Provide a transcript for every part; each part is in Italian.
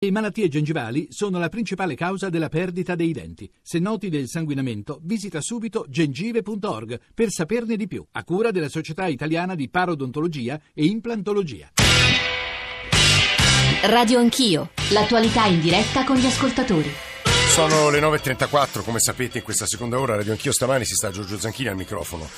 Le malattie gengivali sono la principale causa della perdita dei denti. Se noti del sanguinamento, visita subito gengive.org per saperne di più, a cura della Società Italiana di Parodontologia e Implantologia. Radio Anch'io, l'attualità in diretta con gli ascoltatori. Sono le 9.34, come sapete in questa seconda ora Radio Anch'io stamani si sta Giorgio Zanchini al microfono.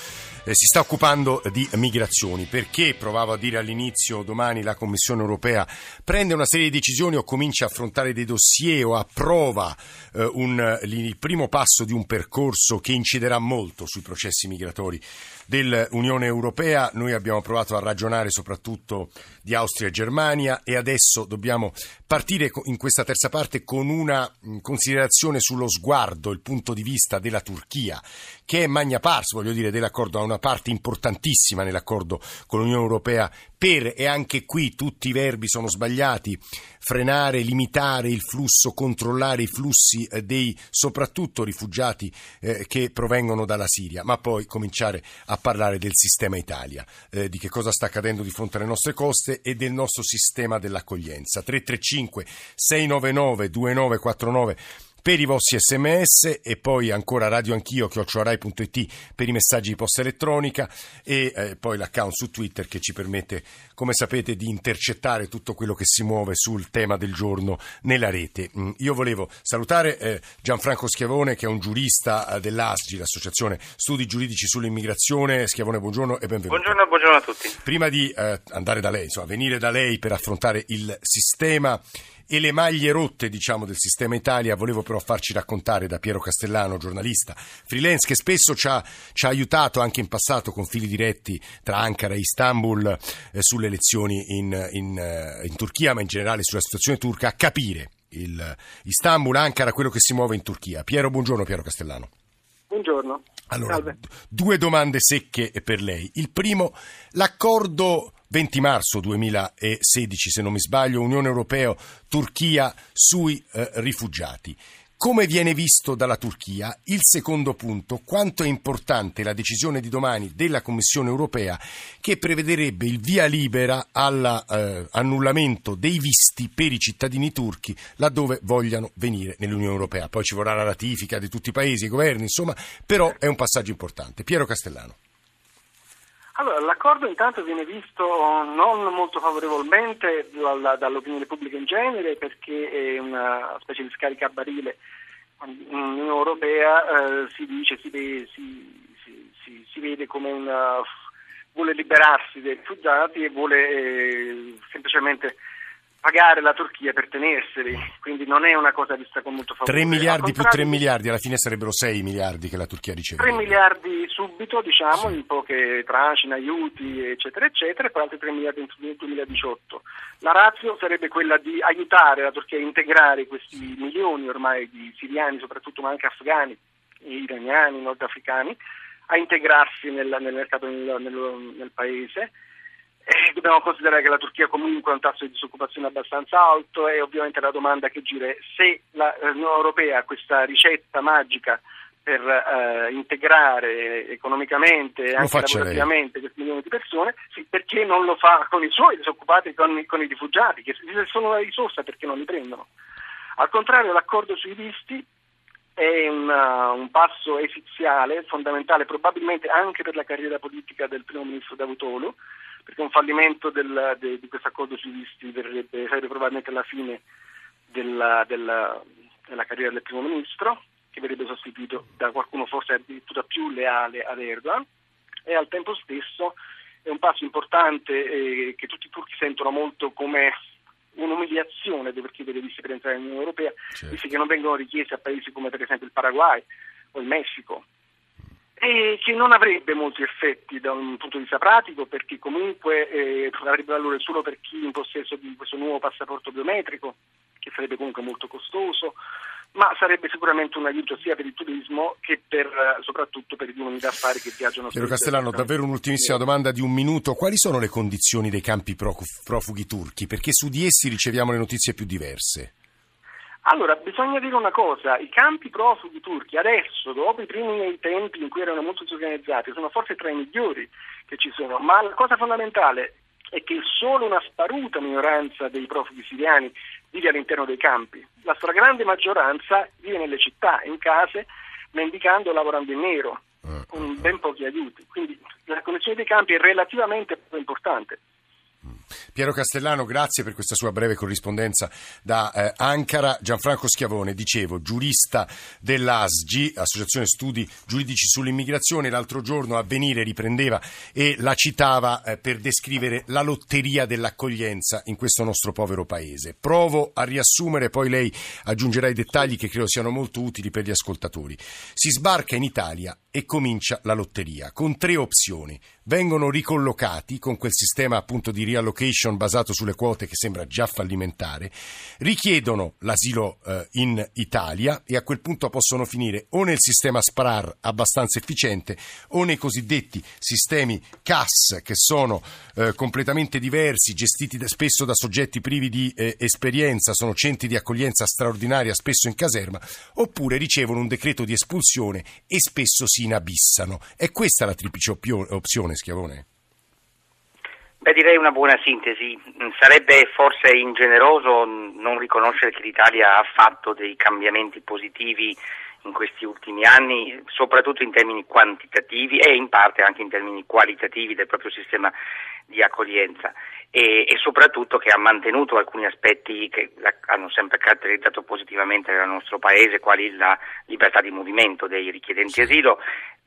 Eh, si sta occupando di migrazioni perché, provavo a dire all'inizio, domani la Commissione europea prende una serie di decisioni o comincia a affrontare dei dossier o approva eh, un, il primo passo di un percorso che inciderà molto sui processi migratori dell'Unione Europea. Noi abbiamo provato a ragionare soprattutto di Austria e Germania e adesso dobbiamo partire in questa terza parte con una considerazione sullo sguardo, il punto di vista della Turchia, che è magna pars, voglio dire, dell'accordo, ha una parte importantissima nell'accordo con l'Unione Europea per, e anche qui tutti i verbi sono sbagliati, frenare, limitare il flusso, controllare i flussi eh, dei soprattutto rifugiati eh, che provengono dalla Siria, ma poi cominciare a parlare del sistema Italia, eh, di che cosa sta accadendo di fronte alle nostre coste e del nostro sistema dell'accoglienza. 335 699 2949 per i vostri sms e poi ancora radio anch'io chiocciorai.it per i messaggi di posta elettronica e eh, poi l'account su Twitter che ci permette come sapete di intercettare tutto quello che si muove sul tema del giorno nella rete. Mm, io volevo salutare eh, Gianfranco Schiavone che è un giurista eh, dell'ASGI, l'Associazione Studi Giuridici sull'Immigrazione. Schiavone buongiorno e benvenuto. Buongiorno, buongiorno a tutti. Prima di eh, andare da lei, insomma, venire da lei per affrontare il sistema e le maglie rotte diciamo, del sistema Italia volevo però farci raccontare da Piero Castellano, giornalista freelance che spesso ci ha, ci ha aiutato anche in passato con fili diretti tra Ankara e Istanbul eh, sulle elezioni in, in, eh, in Turchia ma in generale sulla situazione turca a capire il Istanbul, Ankara, quello che si muove in Turchia. Piero, buongiorno Piero Castellano. Buongiorno. Allora, Salve. due domande secche per lei. Il primo, l'accordo 20 marzo 2016, se non mi sbaglio, Unione Europea, Turchia sui eh, rifugiati. Come viene visto dalla Turchia? Il secondo punto, quanto è importante la decisione di domani della Commissione europea che prevederebbe il via libera all'annullamento eh, dei visti per i cittadini turchi laddove vogliano venire nell'Unione Europea. Poi ci vorrà la ratifica di tutti i paesi, i governi, insomma, però è un passaggio importante. Piero Castellano. Allora, l'accordo intanto viene visto non molto favorevolmente dall'opinione pubblica in genere perché è una specie di scarica a barile. L'Unione Europea eh, si dice, si, si, si, si, vede come una vuole liberarsi dei rifugiati e vuole eh, semplicemente pagare la Turchia per tenerseli, quindi non è una cosa vista con molto favore. 3 miliardi più 3 miliardi, alla fine sarebbero 6 miliardi che la Turchia riceve. 3 miliardi subito, diciamo, sì. in poche tranche, in aiuti, eccetera, eccetera, e poi altri 3 miliardi nel 2018. La razza sarebbe quella di aiutare la Turchia a integrare questi milioni ormai di siriani, soprattutto ma anche afghani, iraniani, nordafricani, a integrarsi nel, nel mercato nel, nel, nel paese eh, dobbiamo considerare che la Turchia comunque ha un tasso di disoccupazione abbastanza alto e ovviamente la domanda che gira è se l'Unione Europea ha questa ricetta magica per eh, integrare economicamente e anche lavorativamente questi milioni di persone, sì, perché non lo fa con i suoi disoccupati, con, con i rifugiati, che sono una risorsa perché non li prendono. Al contrario, l'accordo sui visti è una, un passo esiziale, fondamentale, probabilmente anche per la carriera politica del primo ministro Davutoglu, perché un fallimento del, de, di questo accordo sui visti verrebbe, sarebbe probabilmente la fine della, della, della, carriera del primo ministro, che verrebbe sostituito da qualcuno forse addirittura più leale ad Erdogan, e al tempo stesso è un passo importante eh, che tutti i turchi sentono molto come un'umiliazione dover chiedere visti per entrare nell'Unione Europea, certo. visti che non vengono richiesti a paesi come per esempio il Paraguay o il Messico e che non avrebbe molti effetti da un punto di vista pratico perché comunque eh, avrebbe valore solo per chi è in possesso di questo nuovo passaporto biometrico che sarebbe comunque molto costoso ma sarebbe sicuramente un aiuto sia per il turismo che per, eh, soprattutto per gli uomini d'affari che viaggiano. Piero Castellano, davvero un'ultimissima domanda di un minuto. Quali sono le condizioni dei campi profughi turchi? Perché su di essi riceviamo le notizie più diverse. Allora, bisogna dire una cosa, i campi profughi turchi adesso, dopo i primi tempi in cui erano molto disorganizzati, sono forse tra i migliori che ci sono, ma la cosa fondamentale è che solo una sparuta minoranza dei profughi siriani vive all'interno dei campi. La stragrande maggioranza vive nelle città, in case, mendicando o lavorando in nero, eh, con ben pochi aiuti. Quindi la condizione dei campi è relativamente importante. Piero Castellano, grazie per questa sua breve corrispondenza da eh, Ankara. Gianfranco Schiavone, dicevo, giurista dell'ASGI, Associazione Studi Giuridici sull'Immigrazione, l'altro giorno a venire riprendeva e la citava eh, per descrivere la lotteria dell'accoglienza in questo nostro povero paese. Provo a riassumere, poi lei aggiungerà i dettagli che credo siano molto utili per gli ascoltatori. Si sbarca in Italia e comincia la lotteria con tre opzioni. Vengono ricollocati con quel sistema appunto di reallocation basato sulle quote che sembra già fallimentare, richiedono l'asilo eh, in Italia e a quel punto possono finire o nel sistema SPRAR abbastanza efficiente o nei cosiddetti sistemi CAS che sono eh, completamente diversi, gestiti da, spesso da soggetti privi di eh, esperienza, sono centri di accoglienza straordinaria spesso in caserma, oppure ricevono un decreto di espulsione e spesso si inabissano. È questa la triplice opzione, Schiavone? Beh, direi una buona sintesi. Sarebbe forse ingeneroso non riconoscere che l'Italia ha fatto dei cambiamenti positivi in questi ultimi anni, soprattutto in termini quantitativi e in parte anche in termini qualitativi del proprio sistema di accoglienza e, e soprattutto che ha mantenuto alcuni aspetti che hanno sempre caratterizzato positivamente il nostro Paese, quali la libertà di movimento dei richiedenti asilo,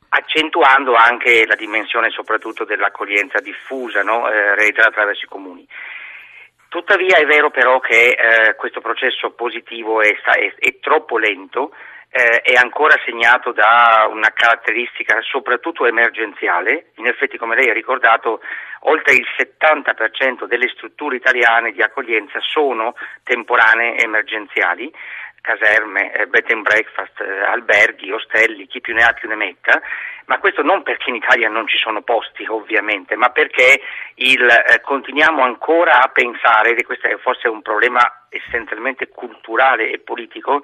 accentuando anche la dimensione soprattutto dell'accoglienza diffusa no? eh, realizzata attraverso i comuni. Tuttavia è vero però che eh, questo processo positivo è, è, è troppo lento, eh, è ancora segnato da una caratteristica soprattutto emergenziale. In effetti, come lei ha ricordato, oltre il 70% delle strutture italiane di accoglienza sono temporanee emergenziali caserme, eh, bed and breakfast, eh, alberghi, ostelli, chi più ne ha più ne metta, ma questo non perché in Italia non ci sono posti ovviamente, ma perché il, eh, continuiamo ancora a pensare, e questo è forse un problema essenzialmente culturale e politico,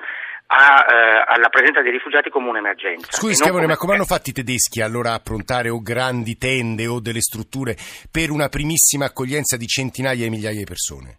a, eh, alla presenza dei rifugiati come un'emergenza. Scusi Schiavone, come... ma come hanno fatto i tedeschi allora a approntare o grandi tende o delle strutture per una primissima accoglienza di centinaia e migliaia di persone?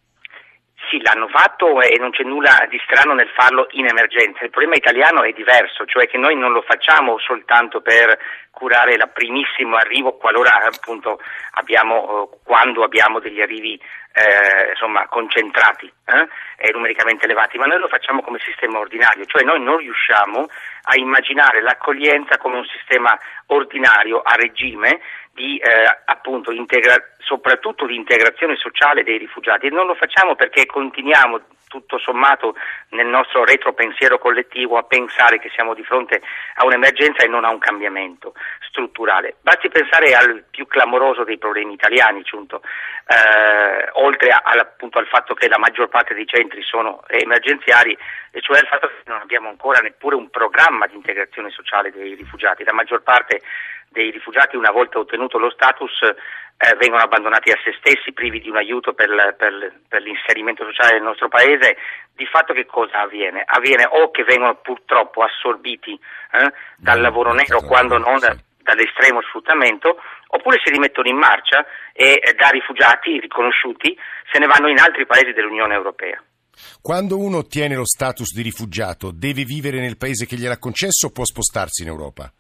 Sì, l'hanno fatto e non c'è nulla di strano nel farlo in emergenza. Il problema italiano è diverso, cioè che noi non lo facciamo soltanto per curare il primissimo arrivo qualora appunto abbiamo, eh, quando abbiamo degli arrivi eh, insomma, concentrati eh, e numericamente elevati, ma noi lo facciamo come sistema ordinario, cioè noi non riusciamo a immaginare l'accoglienza come un sistema ordinario a regime di eh, appunto integra- soprattutto di integrazione sociale dei rifugiati. E non lo facciamo perché continuiamo tutto sommato nel nostro retropensiero collettivo a pensare che siamo di fronte a un'emergenza e non a un cambiamento strutturale. Basti pensare al più clamoroso dei problemi italiani, eh, oltre a, appunto, al fatto che la maggior parte dei centri sono emergenziali, e cioè al fatto che non abbiamo ancora neppure un programma di integrazione sociale dei rifugiati. La maggior parte dei rifugiati, una volta ottenuto lo status, eh, vengono abbandonati a se stessi, privi di un aiuto per, per, per, l'inserimento sociale del nostro paese, di fatto che cosa avviene? Avviene o che vengono purtroppo assorbiti eh, dal lavoro nero, quando non dall'estremo sfruttamento, oppure si rimettono in marcia e eh, da rifugiati riconosciuti se ne vanno in altri paesi dell'Unione Europea. Quando uno ottiene lo status di rifugiato, deve vivere nel paese che gliel'ha concesso o può spostarsi in Europa?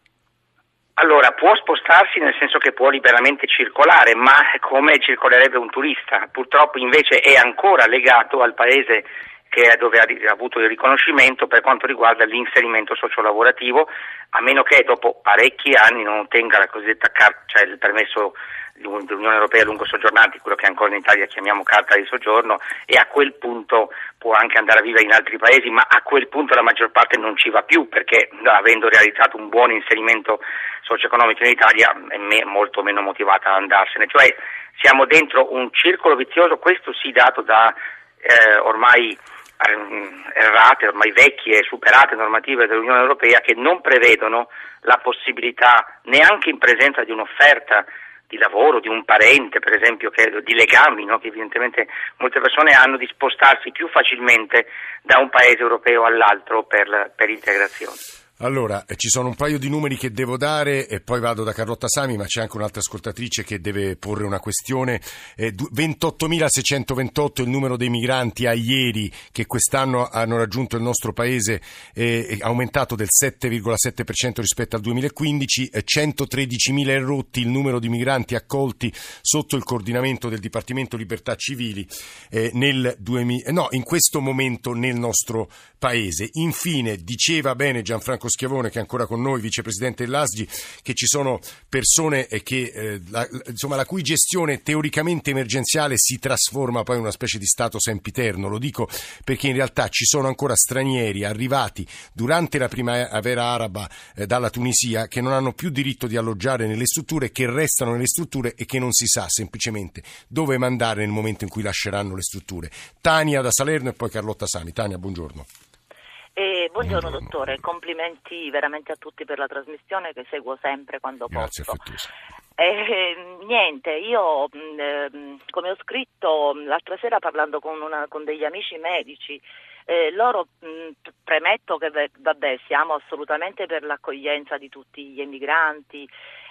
Allora, può spostarsi nel senso che può liberamente circolare, ma come circolerebbe un turista. Purtroppo invece è ancora legato al paese dove ha avuto il riconoscimento per quanto riguarda l'inserimento sociolavorativo, a meno che dopo parecchi anni non ottenga la cosiddetta carta, cioè il permesso dell'Unione Europea lungo soggiornanti, quello che ancora in Italia chiamiamo carta di soggiorno, e a quel punto può anche andare a vivere in altri paesi, ma a quel punto la maggior parte non ci va più perché avendo realizzato un buon inserimento socio-economico in Italia è molto meno motivata ad andarsene. Cioè siamo dentro un circolo vizioso, questo sì dato da eh, ormai ehm, errate, ormai vecchie superate normative dell'Unione Europea che non prevedono la possibilità, neanche in presenza di un'offerta di lavoro, di un parente, per esempio, che, di legami, no? che evidentemente molte persone hanno di spostarsi più facilmente da un paese europeo all'altro per, per integrazione. Allora, eh, ci sono un paio di numeri che devo dare e poi vado da Carlotta Sami, ma c'è anche un'altra ascoltatrice che deve porre una questione. Eh, 28.628 il numero dei migranti a ieri che quest'anno hanno raggiunto il nostro paese, eh, è aumentato del 7,7% rispetto al 2015, eh, 113.000 erotti il numero di migranti accolti sotto il coordinamento del Dipartimento Libertà Civili eh, nel 2000, no, in questo momento nel nostro paese. Infine, diceva bene Gianfranco Schiavone, che è ancora con noi, vicepresidente dell'ASGI, che ci sono persone che, eh, la, insomma, la cui gestione teoricamente emergenziale si trasforma poi in una specie di stato sempiterno. Lo dico perché in realtà ci sono ancora stranieri arrivati durante la primavera araba eh, dalla Tunisia che non hanno più diritto di alloggiare nelle strutture, che restano nelle strutture e che non si sa semplicemente dove mandare nel momento in cui lasceranno le strutture. Tania da Salerno e poi Carlotta Sani. Tania, buongiorno. Eh, buongiorno dottore, complimenti veramente a tutti per la trasmissione che seguo sempre quando Grazie, posso. Eh, niente, io eh, come ho scritto l'altra sera parlando con, una, con degli amici medici, eh, loro mh, premetto che vabbè, siamo assolutamente per l'accoglienza di tutti gli emigranti,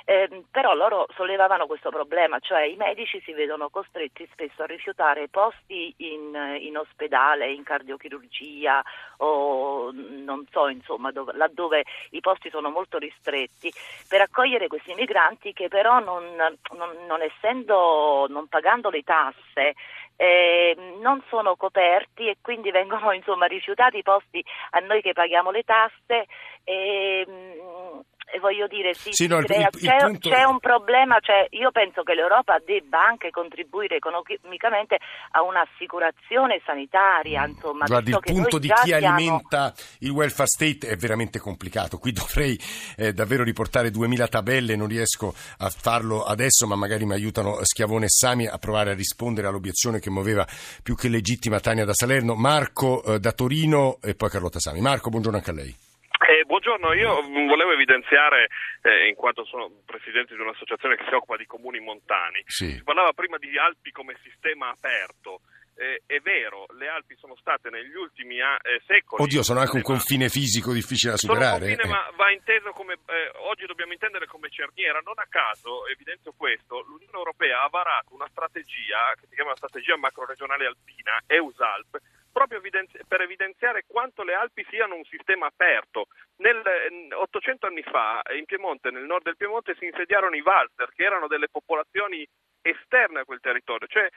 eh, però loro sollevavano questo problema, cioè i medici si vedono costretti spesso a rifiutare posti in, in ospedale, in cardiochirurgia o non so, insomma, dove, laddove i posti sono molto ristretti, per accogliere questi migranti che però non, non, non essendo, non pagando le tasse, eh, non sono coperti e quindi vengono insomma, rifiutati i posti a noi che paghiamo le tasse. E, e voglio dire, sì, sì no, il, il, il, c'è, punto... c'è, un problema, cioè io penso che l'Europa debba anche contribuire economicamente a un'assicurazione sanitaria. Insomma, Guardi, il punto di chi siamo... alimenta il welfare state è veramente complicato. Qui dovrei eh, davvero riportare 2000 tabelle, non riesco a farlo adesso, ma magari mi aiutano Schiavone e Sami a provare a rispondere all'obiezione che muoveva più che legittima Tania da Salerno. Marco eh, da Torino e poi Carlotta Sami. Marco, buongiorno anche a lei. Buongiorno, io volevo evidenziare, eh, in quanto sono presidente di un'associazione che si occupa di comuni montani, sì. si parlava prima di Alpi come sistema aperto. Eh, è vero, le Alpi sono state negli ultimi a- eh, secoli. Oddio, sono anche un confine fisico difficile da superare. Confine, eh. ma va inteso come. Eh, oggi dobbiamo intendere come cerniera. Non a caso, evidenzio questo, l'Unione Europea ha varato una strategia che si chiama strategia macroregionale alpina, EUSALP, proprio per evidenziare quanto le Alpi siano un sistema aperto. Nel, 800 anni fa in Piemonte, nel nord del Piemonte, si insediarono i Walser, che erano delle popolazioni esterne a quel territorio, cioè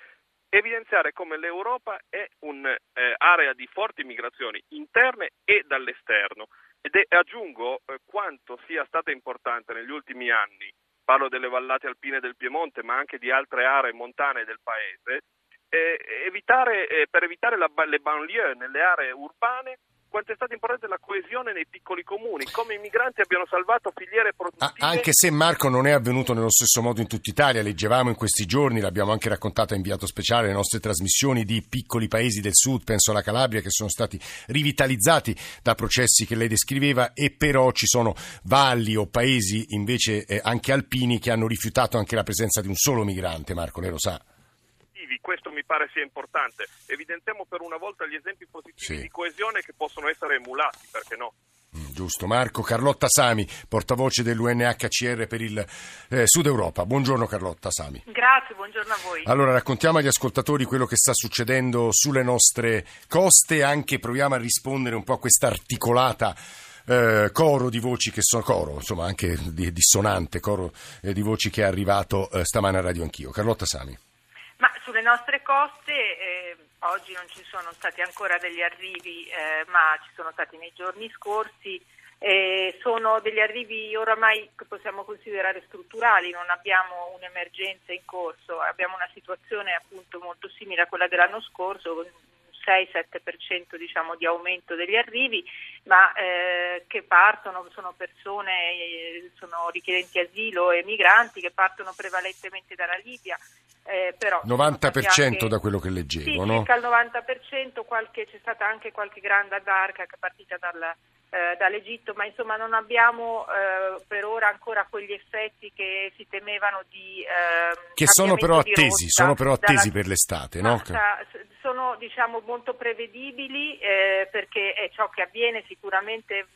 evidenziare come l'Europa è un'area eh, di forti migrazioni interne e dall'esterno. Ed è, aggiungo eh, quanto sia stata importante negli ultimi anni, parlo delle vallate alpine del Piemonte, ma anche di altre aree montane del paese, eh, evitare, eh, per evitare la, le banlieue nelle aree urbane quanto è stata importante la coesione nei piccoli comuni, come i migranti abbiano salvato filiere produttive. Anche se Marco non è avvenuto nello stesso modo in tutta Italia, leggevamo in questi giorni, l'abbiamo anche raccontato a inviato speciale le nostre trasmissioni di piccoli paesi del sud, penso alla Calabria, che sono stati rivitalizzati da processi che lei descriveva e però ci sono valli o paesi invece eh, anche alpini che hanno rifiutato anche la presenza di un solo migrante, Marco, lei lo sa questo mi pare sia importante. Evidenziamo per una volta gli esempi positivi sì. di coesione che possono essere emulati, perché no? Mm, giusto, Marco. Carlotta Sami, portavoce dell'UNHCR per il eh, Sud Europa. Buongiorno Carlotta Sami. Grazie, buongiorno a voi. Allora, raccontiamo agli ascoltatori quello che sta succedendo sulle nostre coste, e anche proviamo a rispondere un po' a questa articolata eh, coro di voci che sono coro, insomma anche di, dissonante coro eh, di voci che è arrivato eh, stamane a Radio Anch'io. Carlotta Sami. Sulle nostre coste eh, oggi non ci sono stati ancora degli arrivi, eh, ma ci sono stati nei giorni scorsi. Eh, sono degli arrivi oramai che possiamo considerare strutturali, non abbiamo un'emergenza in corso, abbiamo una situazione appunto molto simile a quella dell'anno scorso, con 6-7% diciamo, di aumento degli arrivi, ma eh, che partono, sono persone, eh, sono richiedenti asilo e migranti che partono prevalentemente dalla Libia. Eh, però 90% anche, da quello che leggevo, sì, no? circa il 90%, qualche, c'è stata anche qualche grande barca che è partita dal, eh, dall'Egitto, ma insomma non abbiamo eh, per ora ancora quegli effetti che si temevano di... Eh, che sono però attesi, sono però attesi dalla, per l'estate, no? Sono diciamo molto prevedibili eh, perché è ciò che avviene sicuramente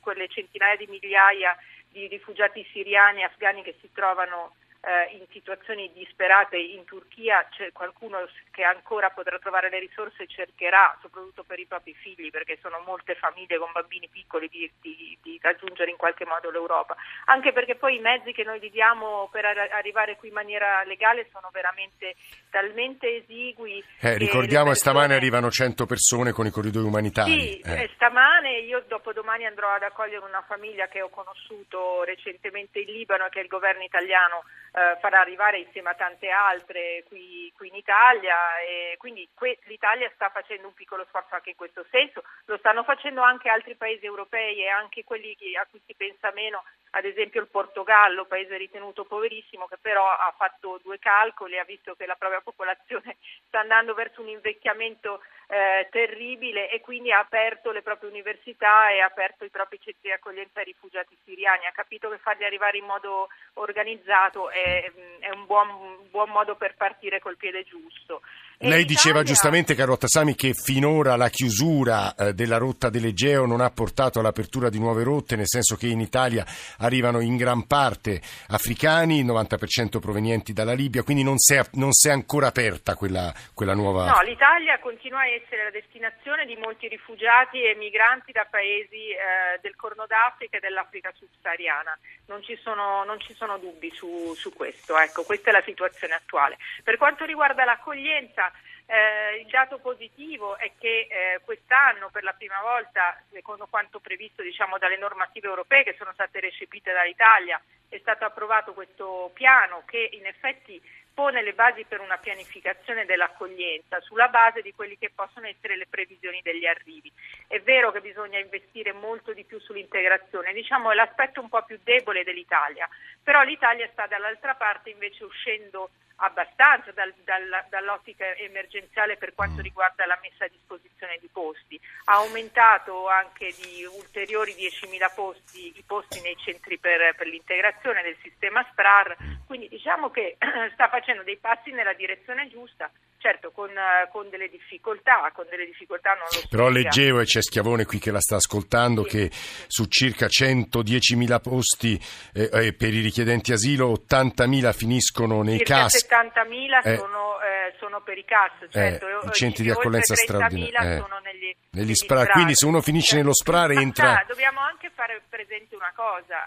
quelle centinaia di migliaia di rifugiati siriani e afghani che si trovano eh, in situazioni disperate in Turchia c'è qualcuno che ancora potrà trovare le risorse cercherà, soprattutto per i propri figli, perché sono molte famiglie con bambini piccoli, di, di, di raggiungere in qualche modo l'Europa. Anche perché poi i mezzi che noi gli diamo per ar- arrivare qui in maniera legale sono veramente talmente esigui. Eh, ricordiamo che stamane arrivano 100 persone con i corridoi umanitari. Sì, eh. stamane io dopodomani andrò ad accogliere una famiglia che ho conosciuto recentemente in Libano e che il governo italiano eh, farà arrivare insieme a tante altre qui, qui in Italia. E quindi que- l'Italia sta facendo un piccolo sforzo anche in questo senso, lo stanno facendo anche altri paesi europei e anche quelli a cui si pensa meno, ad esempio il Portogallo, paese ritenuto poverissimo che però ha fatto due calcoli e ha visto che la propria popolazione sta andando verso un invecchiamento eh, terribile e quindi ha aperto le proprie università e ha aperto i propri centri di accoglienza ai rifugiati siriani, ha capito che farli arrivare in modo organizzato è, è un buon, buon modo per partire col piede giusto. Lei diceva giustamente, Carotta Sami, che finora la chiusura eh, della rotta dell'Egeo non ha portato all'apertura di nuove rotte, nel senso che in Italia arrivano in gran parte africani, il 90% provenienti dalla Libia, quindi non si è, non si è ancora aperta quella, quella, nuova... No, l'Italia continua a essere la destinazione di molti rifugiati e migranti da paesi eh, del Corno d'Africa e dell'Africa subsahariana. Non ci sono, non ci sono dubbi su, su questo, ecco, questa è la situazione attuale. Per quanto riguarda l'accoglienza, eh, il dato positivo è che eh, quest'anno per la prima volta, secondo quanto previsto diciamo, dalle normative europee che sono state recepite dall'Italia, è stato approvato questo piano che in effetti pone le basi per una pianificazione dell'accoglienza sulla base di quelli che possono essere le previsioni degli arrivi. È vero che bisogna investire molto di più sull'integrazione, diciamo è l'aspetto un po' più debole dell'Italia, però l'Italia sta dall'altra parte invece uscendo abbastanza dal, dal, dall'ottica emergenziale per quanto mm. riguarda la messa a disposizione di posti. Ha aumentato anche di ulteriori 10.000 posti i posti nei centri per, per l'integrazione del sistema SPRAR, quindi diciamo che sta facendo dei passi nella direzione giusta certo con, eh, con, delle difficoltà, con delle difficoltà Però leggevo, e c'è Schiavone qui che la sta ascoltando, sì. che su circa 110.000 posti eh, eh, per i richiedenti asilo, 80.000 finiscono nei circa CAS. 70.000 eh, sono, eh, sono, per i CAS, certo. i centri di accoglienza straordinaria. sono negli, negli, negli SPRAR. Quindi se uno finisce nello SPRAR entra... Dobbiamo anche fare presente una cosa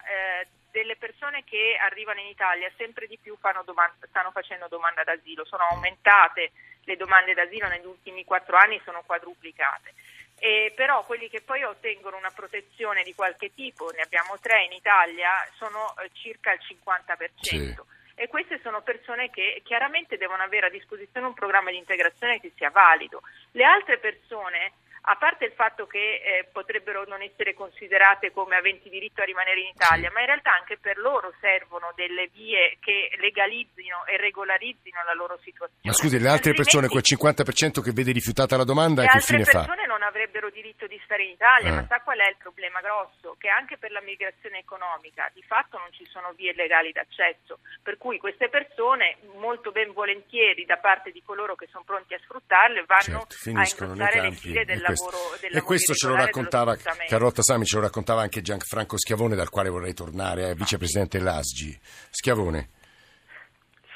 delle persone che arrivano in Italia sempre di più domanda, stanno facendo domanda d'asilo, sono aumentate le domande d'asilo negli ultimi quattro anni, sono quadruplicate. Eh, però quelli che poi ottengono una protezione di qualche tipo, ne abbiamo tre in Italia, sono eh, circa il 50%. Sì. E queste sono persone che chiaramente devono avere a disposizione un programma di integrazione che sia valido. Le altre persone a parte il fatto che eh, potrebbero non essere considerate come aventi diritto a rimanere in Italia, ma in realtà anche per loro servono delle vie che legalizzino e regolarizzino la loro situazione. Ma scusi, le altre persone, quel 50% che vede rifiutata la domanda, che fine fa? Le altre persone non avrebbero diritto di stare in Italia, eh. ma sa qual è il problema grosso? Che anche per la migrazione economica di fatto non ci sono vie legali d'accesso, per cui queste persone molto ben volentieri da parte di coloro che sono pronti a sfruttarle vanno certo, a indossare le file del del E questo ce lo raccontava, Carotta Sami ce lo raccontava anche Gianfranco Schiavone, dal quale vorrei tornare, eh, vicepresidente dell'ASGI. Schiavone.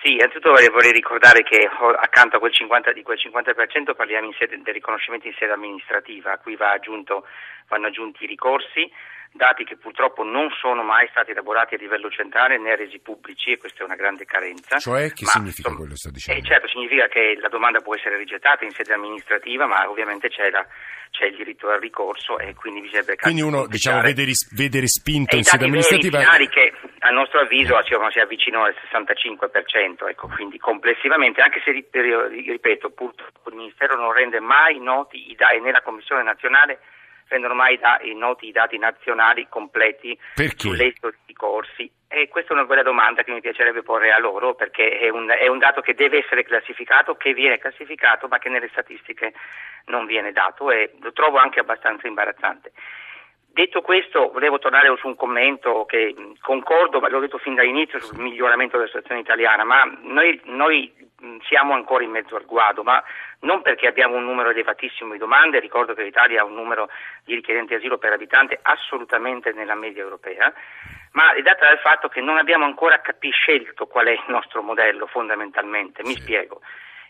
Sì, innanzitutto vorrei ricordare che accanto a quel 50, di quel 50% parliamo in sede, del riconoscimento in sede amministrativa, a cui va aggiunto, vanno aggiunti i ricorsi, dati che purtroppo non sono mai stati elaborati a livello centrale né resi pubblici e questa è una grande carenza. Cioè che ma, significa insomma, quello che sta dicendo? Eh, certo, significa che la domanda può essere rigettata in sede amministrativa ma ovviamente c'è, la, c'è il diritto al ricorso e quindi bisogna Quindi uno diciamo, vede, ris- vede respinto in sede amministrativa... A nostro avviso diciamo, si avvicinano al 65%, ecco, quindi complessivamente, anche se ripeto, purtroppo il Ministero non rende mai noti i dati né la Commissione nazionale rendono mai da, noti dati nazionali completi sull'esito di corsi? E questa è una bella domanda che mi piacerebbe porre a loro perché è un, è un, dato che deve essere classificato, che viene classificato ma che nelle statistiche non viene dato e lo trovo anche abbastanza imbarazzante. Detto questo, volevo tornare su un commento che concordo, ma l'ho detto fin dall'inizio sul miglioramento della situazione italiana, ma noi, noi siamo ancora in mezzo al guado, ma non perché abbiamo un numero elevatissimo di domande, ricordo che l'Italia ha un numero di richiedenti asilo per abitante assolutamente nella media europea, ma è data dal fatto che non abbiamo ancora capiscelto qual è il nostro modello fondamentalmente, mi spiego.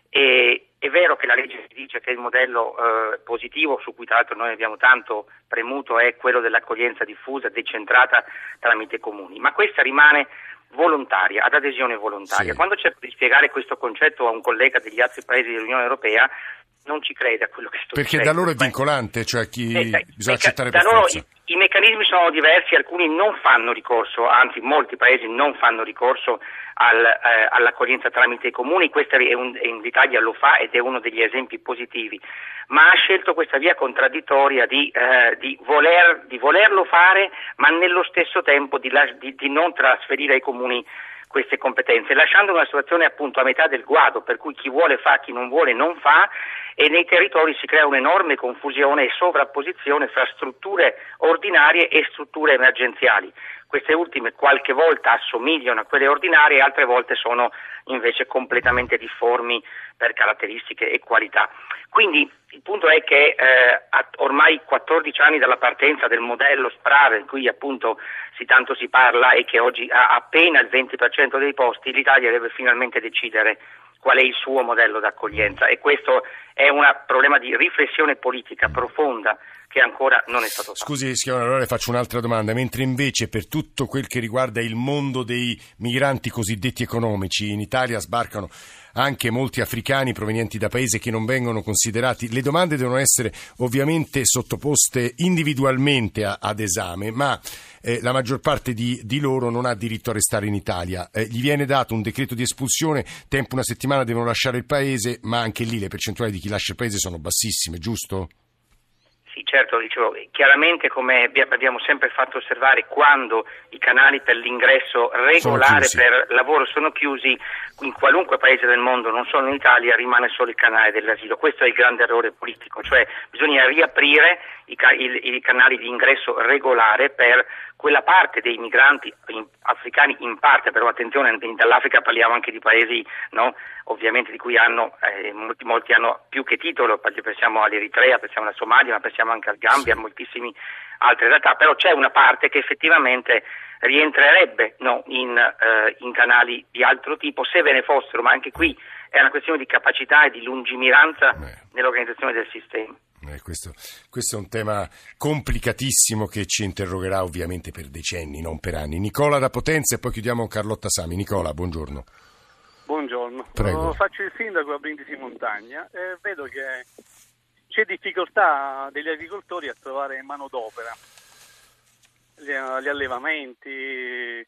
E, è vero che la legge dice che il modello eh, positivo, su cui tra l'altro noi abbiamo tanto premuto, è quello dell'accoglienza diffusa, decentrata tramite comuni, ma questa rimane volontaria, ad adesione volontaria. Sì. Quando cerco di spiegare questo concetto a un collega degli altri paesi dell'Unione Europea, non ci crede a quello che sto Perché dicendo. Perché da loro è vincolante, cioè chi eh, dai, bisogna accettare da per loro forza. I, I, meccanismi sono diversi, alcuni non fanno ricorso, anzi molti paesi non fanno ricorso al, eh, all'accoglienza tramite i comuni, questa è un, l'Italia lo fa ed è uno degli esempi positivi, ma ha scelto questa via contraddittoria di, eh, di, voler, di volerlo fare, ma nello stesso tempo di, di non trasferire ai comuni queste competenze, lasciando una situazione appunto a metà del guado, per cui chi vuole fa, chi non vuole non fa e nei territori si crea un'enorme confusione e sovrapposizione fra strutture ordinarie e strutture emergenziali. Queste ultime qualche volta assomigliano a quelle ordinarie, altre volte sono invece completamente difformi per caratteristiche e qualità. Quindi il punto è che eh, ormai 14 anni dalla partenza del modello SPRAR, di cui appunto si tanto si parla e che oggi ha appena il 20% dei posti, l'Italia deve finalmente decidere qual è il suo modello d'accoglienza e questo è un problema di riflessione politica profonda che ancora non è stato fatto. Scusi Schiavone, allora le faccio un'altra domanda, mentre invece per tutto quel che riguarda il mondo dei migranti cosiddetti economici, in Italia sbarcano anche molti africani provenienti da paesi che non vengono considerati. Le domande devono essere ovviamente sottoposte individualmente a, ad esame, ma eh, la maggior parte di, di, loro non ha diritto a restare in Italia. Eh, gli viene dato un decreto di espulsione, tempo una settimana devono lasciare il paese, ma anche lì le percentuali di chi lascia il paese sono bassissime, giusto? Sì, certo, dicevo, chiaramente come abbiamo sempre fatto osservare, quando i canali per l'ingresso regolare per lavoro sono chiusi, in qualunque paese del mondo, non solo in Italia, rimane solo il canale dell'asilo. Questo è il grande errore politico, cioè bisogna riaprire i, i, i canali di ingresso regolare per quella parte dei migranti in, africani in parte, però attenzione, dall'Africa parliamo anche di paesi no, ovviamente di cui hanno, eh, molti, molti, hanno più che titolo, pensiamo all'Eritrea, pensiamo alla Somalia, ma pensiamo anche al Gambia, a moltissime altre realtà, però c'è una parte che effettivamente rientrerebbe no, in, eh, in canali di altro tipo se ve ne fossero, ma anche qui è una questione di capacità e di lungimiranza nell'organizzazione del sistema. Eh, questo, questo, è un tema complicatissimo che ci interrogerà ovviamente per decenni, non per anni. Nicola da Potenza e poi chiudiamo con Carlotta Sami. Nicola, buongiorno. Buongiorno, Prego. faccio il sindaco a Brindisi Montagna e vedo che c'è difficoltà degli agricoltori a trovare manodopera, gli, gli allevamenti,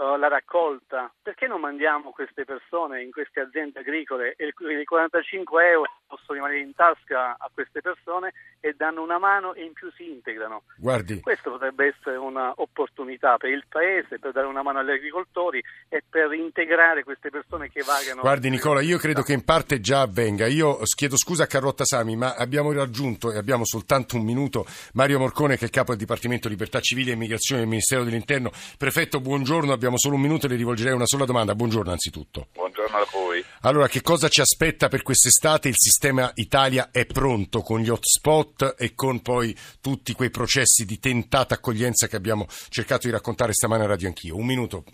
uh, la raccolta. Perché non mandiamo queste persone in queste aziende agricole e i 45 euro possono rimanere in tasca a queste persone e danno una mano e in più si integrano. Guardi. Questo potrebbe essere un'opportunità per il Paese, per dare una mano agli agricoltori e per integrare queste persone che vagano. Guardi Nicola, io credo che in parte già avvenga. Io chiedo scusa a Carlotta Sami, ma abbiamo raggiunto, e abbiamo soltanto un minuto, Mario Morcone che è capo del Dipartimento Libertà Civile e Immigrazione del Ministero dell'Interno. Prefetto, buongiorno, abbiamo solo un minuto e le rivolgerei una sola domanda. Buongiorno anzitutto. Buongiorno a voi. Allora, che cosa ci aspetta per quest'estate? Il sistema Italia è pronto con gli hotspot e con poi tutti quei processi di tentata accoglienza che abbiamo cercato di raccontare stamane a Radio Anch'io. Un minuto.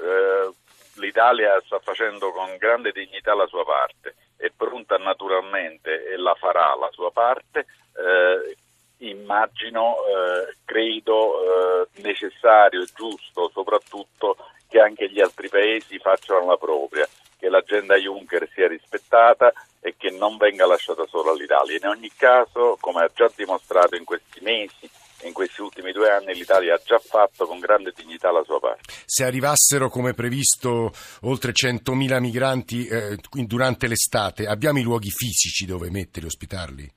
Eh, L'Italia sta facendo con grande dignità la sua parte, è pronta naturalmente e la farà la sua parte. Eh, immagino, eh, credo eh, necessario e giusto soprattutto che anche gli altri paesi facciano la propria, che l'agenda Juncker sia rispettata e che non venga lasciata solo all'Italia. In ogni caso, come ha già dimostrato in questi mesi, in questi ultimi due anni l'Italia ha già fatto con grande dignità la sua parte. Se arrivassero come previsto oltre 100.000 migranti eh, durante l'estate, abbiamo i luoghi fisici dove metterli, ospitarli?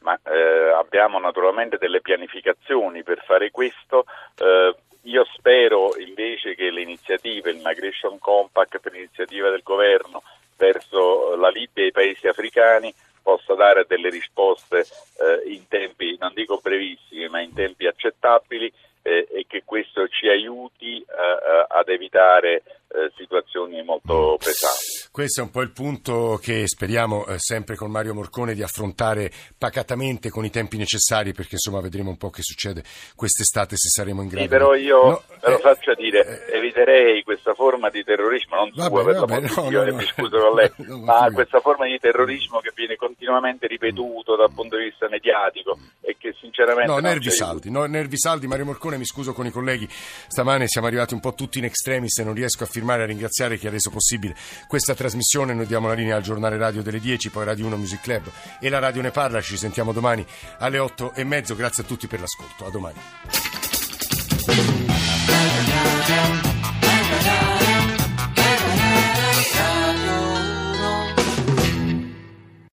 Ma, eh, abbiamo naturalmente delle pianificazioni per fare questo. Eh, io spero invece che le iniziative, il Migration Compact per l'iniziativa del governo verso la Libia e i paesi africani possa dare delle risposte eh, in tempi, non dico brevissimi, ma in tempi accettabili eh, e che questo ci aiuti eh, eh ad evitare eh, situazioni molto pesanti. Questo è un po' il punto che speriamo eh, sempre con Mario Morcone di affrontare pacatamente con i tempi necessari perché insomma vedremo un po' che succede quest'estate se saremo in grado. Sì, però io no, ve lo eh, faccio dire, eh, eviterei questa forma di terrorismo, non vabbè, sua per vabbè, la no, no, mi scuso con lei, ma questa forma di terrorismo che viene continuamente ripetuto dal punto di vista mediatico e che sinceramente... No, nervi saldi, no, nervi saldi, Mario Morcone mi scuso con i colleghi, stamane siamo arrivati un po' tutti in extremis e non riesco a firmare firmare a ringraziare chi ha reso possibile questa trasmissione. Noi diamo la linea al giornale radio delle 10, poi Radio 1 Music Club e la radio ne parla. Ci sentiamo domani alle 8 e mezzo. Grazie a tutti per l'ascolto. A domani.